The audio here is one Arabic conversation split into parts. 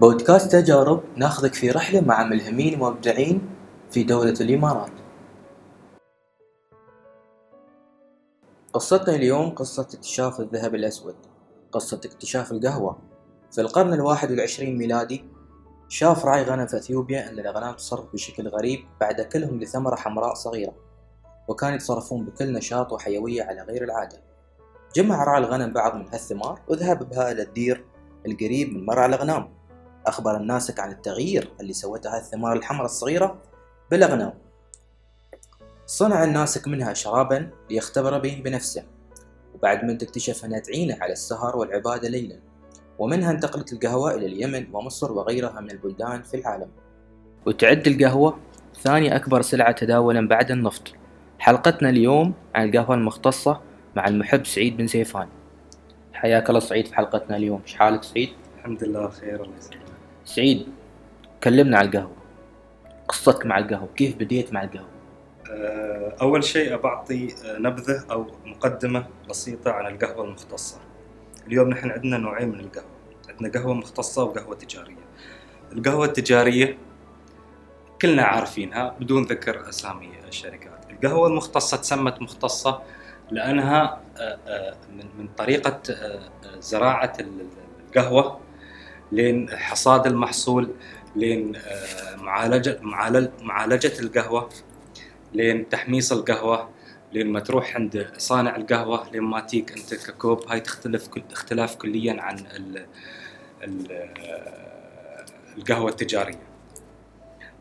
بودكاست تجارب ناخذك في رحلة مع ملهمين ومبدعين في دولة الإمارات. قصتنا اليوم قصة اكتشاف الذهب الأسود قصة اكتشاف القهوة. في القرن الواحد والعشرين ميلادي شاف راعي غنم في أثيوبيا أن الأغنام تصرف بشكل غريب بعد أكلهم لثمرة حمراء صغيرة وكانوا يتصرفون بكل نشاط وحيوية على غير العادة. جمع راعي الغنم بعض من هالثمار وذهب بها إلى الدير القريب من مرعى الأغنام. أخبر الناسك عن التغيير اللي سوتها الثمار الحمراء الصغيرة بالأغنام صنع الناسك منها شرابا ليختبر به بنفسه وبعد مدة اكتشف أنها تعينه على السهر والعبادة ليلا ومنها انتقلت القهوة إلى اليمن ومصر وغيرها من البلدان في العالم. وتعد القهوة ثاني أكبر سلعة تداولا بعد النفط. حلقتنا اليوم عن القهوة المختصة مع المحب سعيد بن سيفان. حياك الله سعيد في حلقتنا اليوم. إيش حالك سعيد؟ الحمد لله بخير الله يسلمك سعيد كلمنا عن القهوة. قصتك مع القهوة كيف بديت مع القهوة؟ آه، أول شيء بعطي آه، نبذة أو مقدمة بسيطة عن القهوة المختصة. اليوم نحن عندنا نوعين من القهوة. عندنا قهوة مختصة وقهوة تجارية. القهوة التجارية كلنا عارفينها بدون ذكر أسامي الشركات. القهوة المختصة تسمت مختصة لأنها آه، من طريقة زراعة القهوة. لين حصاد المحصول لين معالجة معالجة معالجة القهوة لين تحميص القهوة لين ما تروح عند صانع القهوة لين ما تيك انت ككوب. هاي تختلف كل اختلاف كليا عن ال ال القهوة التجارية.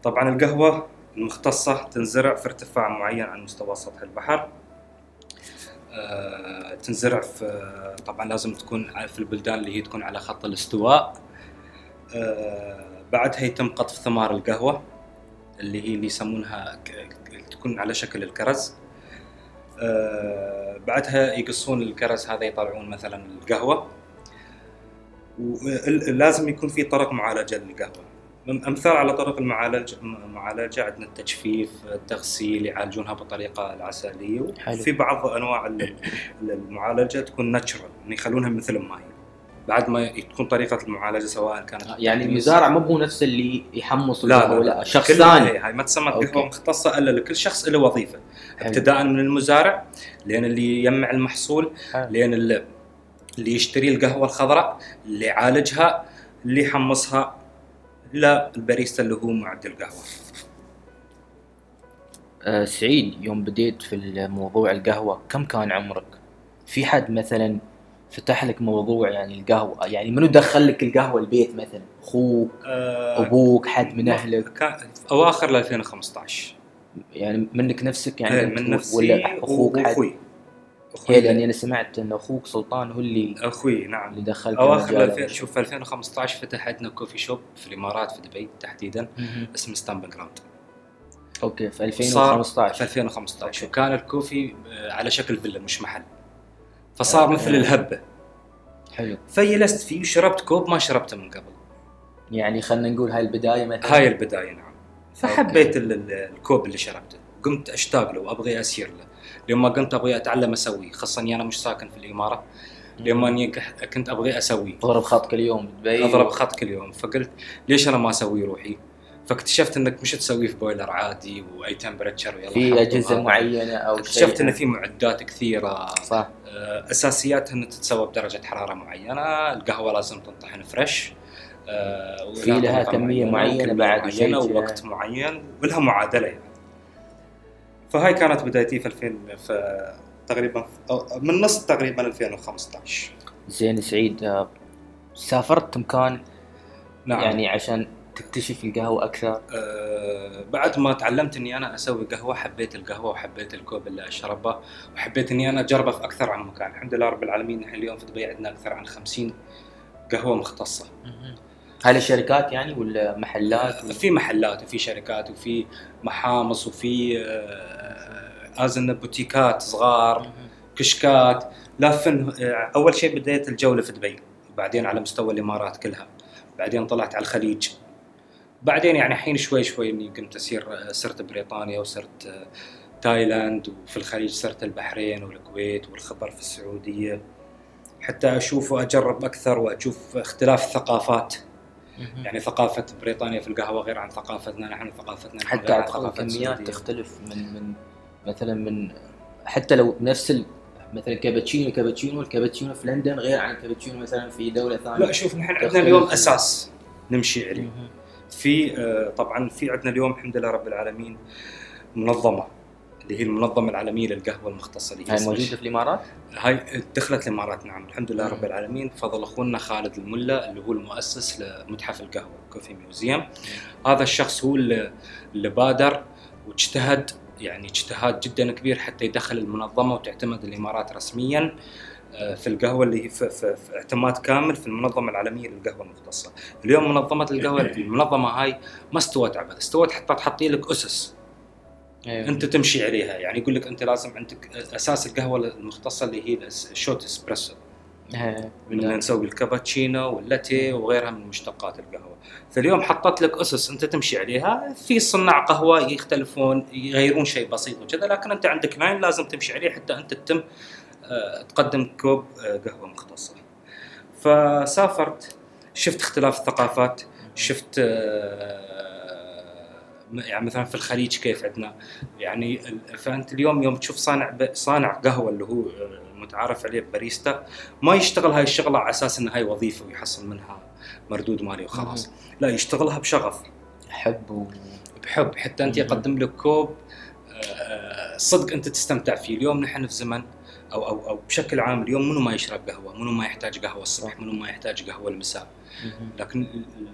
طبعا القهوة المختصة تنزرع في ارتفاع معين عن مستوى سطح البحر. آه، تنزرع في طبعا لازم تكون في البلدان اللي هي تكون على خط الاستواء. آه، بعدها يتم قطف ثمار القهوة اللي هي اللي يسمونها تكون على شكل الكرز. آه، بعدها يقصون الكرز هذا يطلعون مثلا القهوة. ولازم يكون في طرق معالجة للقهوة. أمثال على طرق المعالجه المعالجه عندنا التجفيف التغسيل يعالجونها بالطريقة العسلية. وفي بعض أنواع المعالجة تكون ناتشرال يعني يخلونها مثل الماي. بعد ما تكون طريقة المعالجة سواء كانت يعني المزارع مو هو نفس اللي يحمص لا لا, لا. شخص ثاني. هاي ما تسمى قهوه مختصة إلا لكل شخص له وظيفة. ابتداء من المزارع لين اللي يجمع المحصول لين اللي, اللي يشتري القهوة الخضراء اللي يعالجها اللي يحمصها لا الباريستا اللي هو معد القهوة. أه سعيد يوم بديت في الموضوع القهوة كم كان عمرك؟ في حد مثلا فتح لك موضوع يعني القهوة. يعني منو دخل لك القهوة البيت مثلا؟ أخوك أه أبوك حد من أهلك؟ كان اواخر 2015 يعني منك نفسك يعني إيه، من نفسي ولا أخوك حد؟ أخوي أخوي لأني أنا سمعت إن أخوك سلطان هو اللي أخوي نعم. اللي دخلك اواخر 2000 شوف 2015 فتح عندنا coffee shop في الإمارات في دبي تحديدا اسمه ستامبنج جراوند okay في 2015 في 2015 وكان ال coffee آه، على شكل فيلا مش محل. فصار. مثل الهبة. حلو. فجلست فيه وشربت كوب ما شربته من قبل. يعني خلينا نقول هاي البداية مثلا؟ هاي البداية نعم. فحبيت. الكوب اللي شربته. قمت أشتاق له وأبغي أسير له. لما كنت أبغي أتعلم أسوي خاصة اني أنا مش ساكن في الإمارة. لما أني كنت أبغي أسوي. أضرب خط كل يوم دبي أضرب خط كل يوم فقلت ليش أنا ما أسوي روحي؟ فاكتشفت إنك مش تسويه في boiler عادي وأي temperature ويلا في أجهزة معينة أو اكتشفت إن في معدات كثيرة. صح. آه، أساسياتها إنها تتسوى بدرجة حرارة معينة، القهوة لازم تنطحن fresh آه، في لها كمية معينة بعد معينه ووقت معين ولها معادلة يعني. فهاي كانت بدايتي في 2000 في تقريبا من نص تقريبا 2015 زين سعيد. آه، سافرت مكان نعم. يعني عشان تكتشف القهوة أكثر؟ أه بعد ما تعلمت إني أنا أسوي قهوة حبيت القهوة وحبيت الكوب اللي أشربه وحبيت إني أنا أجربه في أكثر عن مكان، الحمد لله رب العالمين نحن اليوم في دبي عندنا أكثر عن 50 قهوة مختصة. هل الشركات يعني ولا محلات؟ و... في محلات وفي شركات وفي محامص وفي آه ازن بوتيكات صغار كشكات لافن أول شيء بديت الجولة في دبي وبعدين على مستوى الإمارات كلها بعدين طلعت على الخليج بعدين يعني الحين شوي شوي إني كنت أسير سرت بريطانيا وسرت تايلاند وفي الخليج سرت البحرين والكويت والخبر في السعودية حتى أشوف وأجرب أكثر وأشوف اختلاف الثقافات. يعني ثقافة بريطانيا في القهوة غير عن ثقافتنا نحن ثقافتنا نحن حتى ثقافة الكميات. تختلف من من مثلا من حتى لو نفس ال... مثلا كابتشينو كابتشينو الكابتشينو في لندن غير عن الكابتشينو مثلا في دولة ثانية لا شوف نحن عندنا اليوم ال- أساس نمشي عليه. في آه، طبعا في عندنا اليوم الحمد لله رب العالمين منظمة اللي هي المنظمة العالمية للقهوة المختصة اللي هي هاي موجودة في الإمارات؟ هاي دخلت الإمارات نعم الحمد لله. رب العالمين بفضل أخونا خالد الملا اللي هو المؤسس لمتحف القهوة Coffee Museum هذا الشخص هو اللي, اللي بادر واجتهد يعني اجتهاد جدا كبير حتى يدخل المنظمة وتعتمد الإمارات رسميا آه، في القهوة اللي هي في, في, في اعتماد كامل في المنظمة العالمية للقهوة المختصة. اليوم منظمة القهوة المنظمة هاي ما استوت عبث، استوت حتى تحطي لك أسس. أيوة. أنت تمشي عليها. يعني يقول لك أنت لازم عندك أساس القهوة المختصة اللي هي ال shot espresso إيه. من اللي نسوي الكابتشينو واللاتيه وغيرها من مشتقات القهوة. فاليوم حطت لك أسس أنت تمشي عليها. في صناع قهوة يختلفون يغيرون شيء بسيط وكذا لكن أنت عندك لاين لازم تمشي عليه حتى أنت تتم آه، تقدم كوب آه، قهوة مختصة. فسافرت شفت اختلاف الثقافات شفت آه، يعني مثلا في الخليج كيف عندنا؟ يعني فأنت اليوم يوم تشوف صانع صانع قهوة اللي هو آه، متعارف عليه باريستا ما يشتغل هاي الشغلة على أساس إن هاي وظيفة ويحصل منها مردود مالي وخلاص. لا يشتغلها بشغف. حب و... بحب. حتى أنت. يقدم لك كوب آه، صدق أنت تستمتع فيه. اليوم نحن في زمن أو أو أو بشكل عام اليوم منو ما يشرب قهوة؟ منو ما يحتاج قهوة الصبح؟ منو ما يحتاج قهوة المساء. لكن ال- ال-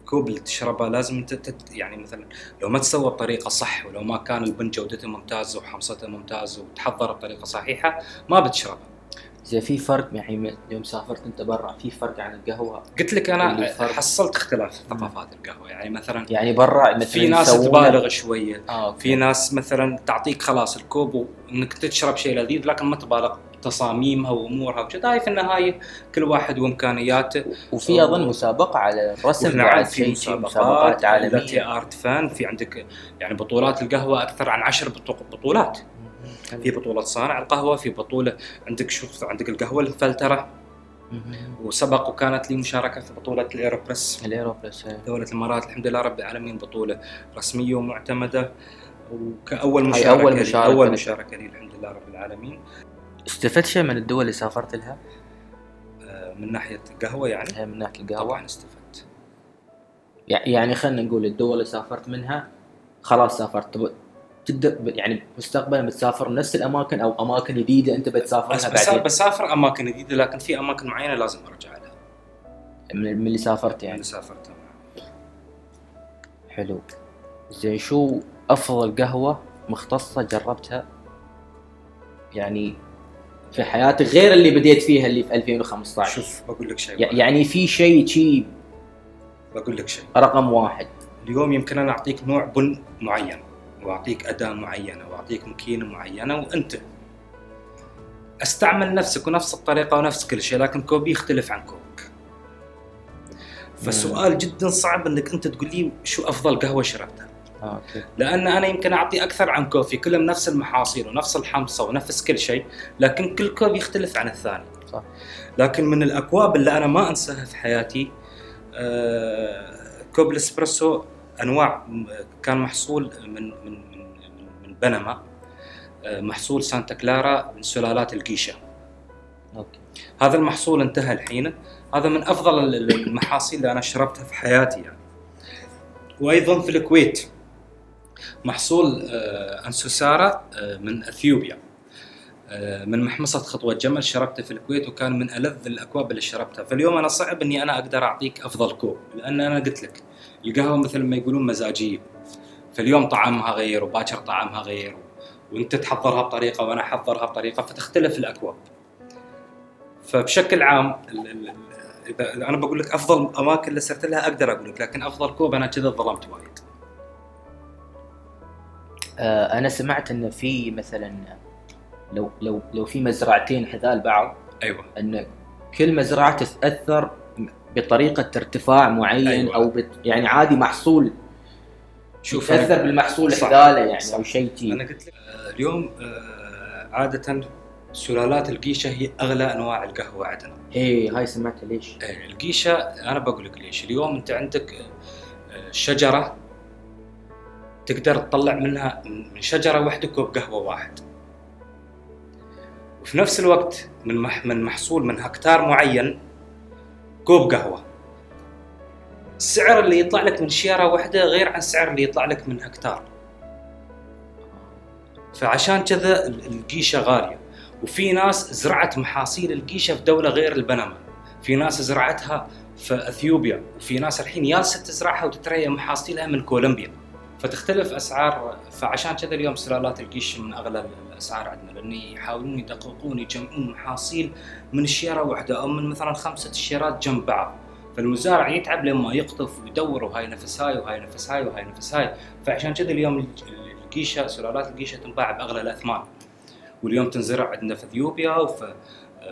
الكوب اللي تشربه لازم تت يعني مثلا لو ما تسوى بطريقة صح ولو ما كان البن جودته ممتازة وحمصته ممتازة وتحضر بطريقة صحيحة ما بتشربه. زي في فرق يعني يوم سافرت انت برا في فرق عن القهوة؟ قلت لك أنا. حصلت اختلاف في ثقافات القهوة. يعني مثلا يعني برا مثلا في ناس تبالغ شوية. okay. في ناس مثلا تعطيك خلاص الكوب وإنك تشرب شيء لذيذ لكن ما تبالغ تصاميمها وأمورها وكذا هاي في النهاية كل واحد وإمكانياته. وفي أظن مسابقة على الرسم نعم بعد في مسابقات مسابقات عالمية. art fan في عندك يعني بطولات القهوة أكثر عن عشر بطو- بطولات. في بطولة صانع القهوة في بطولة عندك شوف عندك القهوة الفلترة. وسبق وكانت لي مشاركة في بطولة الأيروبريس. الأيروبريس إيه. دولة الإمارات الحمد لله رب العالمين بطولة رسمية ومعتمدة. وكأول هاي مشاركة أول لي لك. مشاركة لي الحمد لله رب العالمين. استفدت شيء من الدول اللي سافرت لها؟ آه، من ناحية القهوة يعني؟ إيه، من ناحية القهوة. طبعا استفدت. يع- يعني خلينا نقول الدول اللي سافرت منها خلاص سافرت. ب- يعني مستقبلا بتسافر نفس الأماكن أو أماكن جديدة أنت بتسافر بس بعدين؟ بسافر أماكن جديدة لكن في أماكن معينة لازم أرجع لها. من من اللي سافرت يعني؟ يعني سافرت. حلو. زين شو أفضل قهوة مختصة جربتها؟ يعني في حياتك غير اللي بديت فيها اللي في 2015 شوف بقول لك شيء. يعني في شيء شيء بقول لك شيء. رقم واحد. اليوم يمكن أنا أعطيك نوع بن معين. وأعطيك أداة معينة وأعطيك ماكينة معينة وأنت أستعمل نفسك ونفس الطريقة ونفس كل شيء لكن كوبي يختلف عن كوبك. فالسؤال جدا صعب إنك أنت تقول لي شو أفضل قهوة شربتها. آه، okay. لأن أنا يمكن أعطي أكثر عن coffee كلهم نفس المحاصيل ونفس الحمصة ونفس كل شيء لكن كل كوب يختلف عن الثاني. صح. لكن من الأكواب اللي أنا ما أنساها في حياتي آه، كوب الإسبريسو أنواع كان محصول من من من من, بنما محصول سانتا كلارا من سلالات القيشا okay. هذا المحصول انتهى الحين. هذا من أفضل ال- ال- المحاصيل اللي أنا شربتها في حياتي يعني. وأيضا في الكويت. محصول آه، أنسوسارا آه، من أثيوبيا. من محمصة خطوة جمل شربته في الكويت وكان من ألذ الأكواب اللي شربتها فاليوم أنا صعب أني أنا أقدر أعطيك أفضل كوب لأن أنا قلت لك القهوة مثل ما يقولون مزاجية فاليوم طعمها غير وباكر طعمها غير وأنت تحضرها بطريقة وأنا أحضرها بطريقة فتختلف الأكواب. فبشكل عام إذا أنا بقول لك أفضل أماكن اللي سرت لها أقدر أقول لك لكن أفضل كوب أنا كذا ظلمت وايد. آه أنا سمعت ان في مثلا لو لو لو في مزرعتين حذال بعض أيوه إن كل مزرعة تتأثر بطريقة ارتفاع معين أيوة. أو بت يعني عادي محصول شوف يتأثر أنا, بالمحصول. حذاله يعني صح. أو شيء أنا قلت لك آه، اليوم آه، عادة سلالات القيشه هي أغلى أنواع القهوة عندنا إيه هاي سمعتها ليش؟ إيه، القيشه أنا بقول لك ليش اليوم أنت عندك آه، شجرة تقدر تطلع منها من شجرة واحدة كوب قهوه واحد وفي نفس الوقت من من محصول من هكتار معين كوب قهوة. السعر اللي يطلع لك من شيارة واحدة غير عن السعر اللي يطلع لك من هكتار. فعشان كذا ال- القيشه غالية وفي ناس زرعت محاصيل القيشه في دولة غير البنما. في ناس زرعتها في أثيوبيا وفي ناس الحين جالسه تزرعها وتتريا محاصيلها من كولومبيا. فتختلف أسعار فعشان كذا اليوم سلالات القيش من اغلى الأسعار عندنا لأن يحاولون يدققون يجمعون محاصيل من الشيره واحدة أو من مثلا خمسة شيرات جنب بعض. فالمزارع يتعب لما يقطف ويدور وهاي نفس هاي وهاي نفس هاي وهاي نفس هاي. فعشان كذا اليوم القيشه سلالات القيشه تنباع بأغلى الأثمان. واليوم تنزرع عندنا في إثيوبيا وفي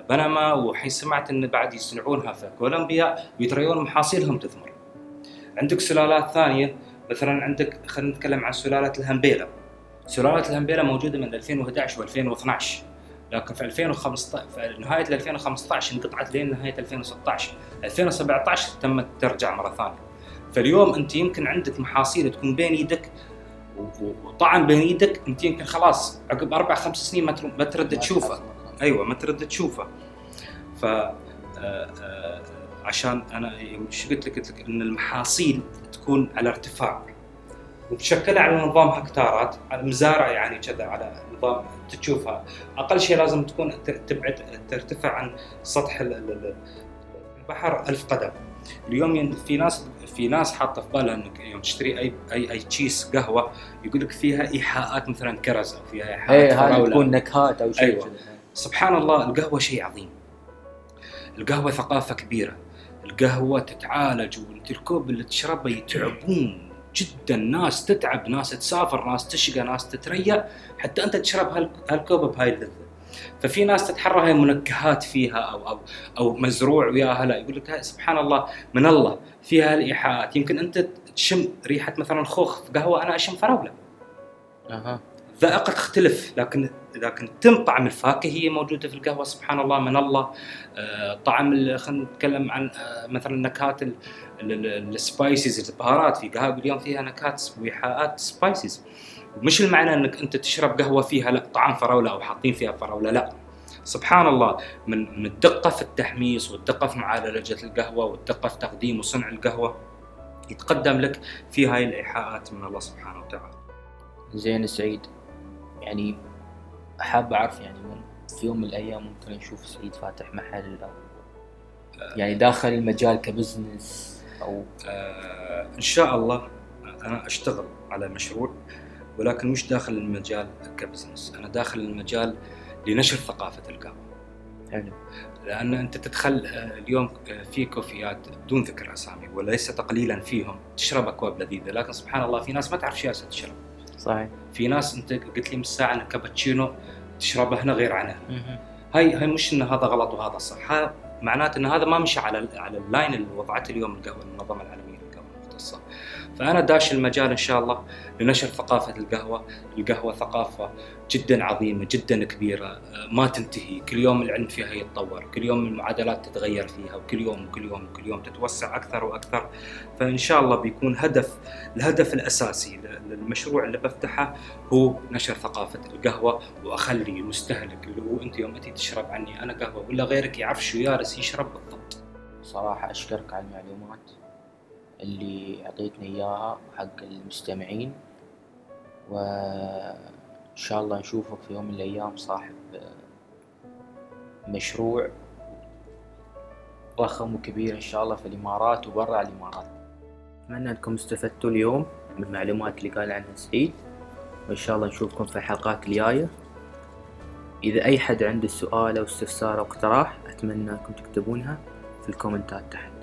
بنما وحين سمعت إن بعد يصنعونها في كولومبيا ويتريون محاصيلهم تثمر. عندك سلالات ثانية مثلا عندك خلينا نتكلم عن سلالة الهمبيلا. سلالة الهمبيلا موجودة من 2011 و2012 لكن في 2015 في نهاية 2015 انقطعت لين نهاية 2016 2017 تمت ترجع مرة ثانية. فاليوم أنت يمكن عندك محاصيل تكون بين و- وطعم بين إيدك أنت يمكن خلاص عقب أربع خمس سنين ما ترد تشوفه. أيوه ما ترد تشوفه. ف آه، آه، عشان أنا شو قلت لك؟ قلت لك إن المحاصيل تكون على ارتفاع. ومشكلة على نظام هكتارات على مزارع يعني كذا على نظام تشوفها. أقل شيء لازم تكون تبعد ترتفع عن سطح ال- ال- ال- البحر ألف قدم. اليوم في ناس في ناس حاطة في بالها إنك يوم تشتري أي أي أي تشيس قهوة يقول لك فيها إيحاءات مثلا كرز أو فيها إيحاءات هاي فراولة. تكون نكهات أو شيء أيوة. سبحان الله القهوة شيء عظيم. القهوة ثقافة كبيرة. القهوة تتعالج وانت الكوب اللي تشربه يتعبون. جدا ناس تتعب ناس تسافر ناس تشقى ناس تتريا حتى أنت تشرب هال- هالكوب بهاي اللذة ففي ناس تتحرى هاي منكهات فيها أو أو أو مزروع وياها. لا يقول لك سبحان الله من الله. فيها الايحاءات يمكن أنت تشم ريحة مثلا خوخ في قهوة أنا أشم فراولة. أها. الذائقه تختلف لكن لكن تم طعم الفاكهة هي موجودة في القهوة سبحان الله من الله. آه، طعم خلينا نتكلم عن آه، مثلا نكهات ال- ال- ال- ال spices البهارات. في قهوة اليوم فيها نكهات وايحاءات spices مش المعنى إنك أنت تشرب قهوة فيها لا طعم فراولة أو حاطين فيها فراولة لا. سبحان الله من من الدقة في التحميص والدقة في معالجة القهوة والدقة في تقديم وصنع القهوة يتقدم لك في هاي الإيحاءات من الله سبحانه وتعالى. زين سعيد. يعني حاب أعرف يعني في يوم من الأيام ممكن نشوف سعيد فاتح محل أو يعني داخل المجال ك business أو آه إن شاء الله أنا أشتغل على مشروع ولكن مش داخل المجال ك business أنا داخل المجال لنشر ثقافة القهوة. حلو. لأن أنت تدخل آه، اليوم آه، في كوفيات بدون ذكر أسامي وليس تقليلا فيهم تشرب أكواب لذيذة لكن سبحان الله في ناس ما تعرف شو تشرب. صحيح. في ناس انت قلت لي من ساعة ان كابتشينو تشربه هنا غير عنها. هاي هاي مش إن هذا غلط وهذا صح. معناته إن هذا ما مشى على على اللاين اللي وضعته اليوم القهوة المنظمه العالميه المختصه فأنا داش المجال إن شاء الله لنشر ثقافة القهوة. القهوة ثقافة جدا عظيمة جدا كبيرة ما تنتهي. كل يوم العلم فيها يتطور كل يوم المعادلات تتغير فيها وكل يوم وكل يوم وكل يوم تتوسع أكثر وأكثر. فإن شاء الله بيكون هدف الهدف الأساسي للمشروع اللي بفتحه هو نشر ثقافة القهوة. وأخلي المستهلك اللي هو أنت يوم انت تشرب عني أنا قهوة ولا غيرك يعرف شو يارس يشرب بالضبط. صراحة أشكرك على المعلومات. اللي أعطيتني إياها حق المستمعين وإن شاء الله نشوفك في يوم من الأيام صاحب مشروع ضخم وكبير إن شاء الله في الإمارات وبرا الإمارات. أتمنى أنكم استفدتوا اليوم من المعلومات اللي قال عنها سعيد وإن شاء الله نشوفكم في الحلقات الجاية. إذا أي حد عنده سؤال أو استفسار أو اقتراح أتمنى أنكم تكتبونها في الكومنتات تحت.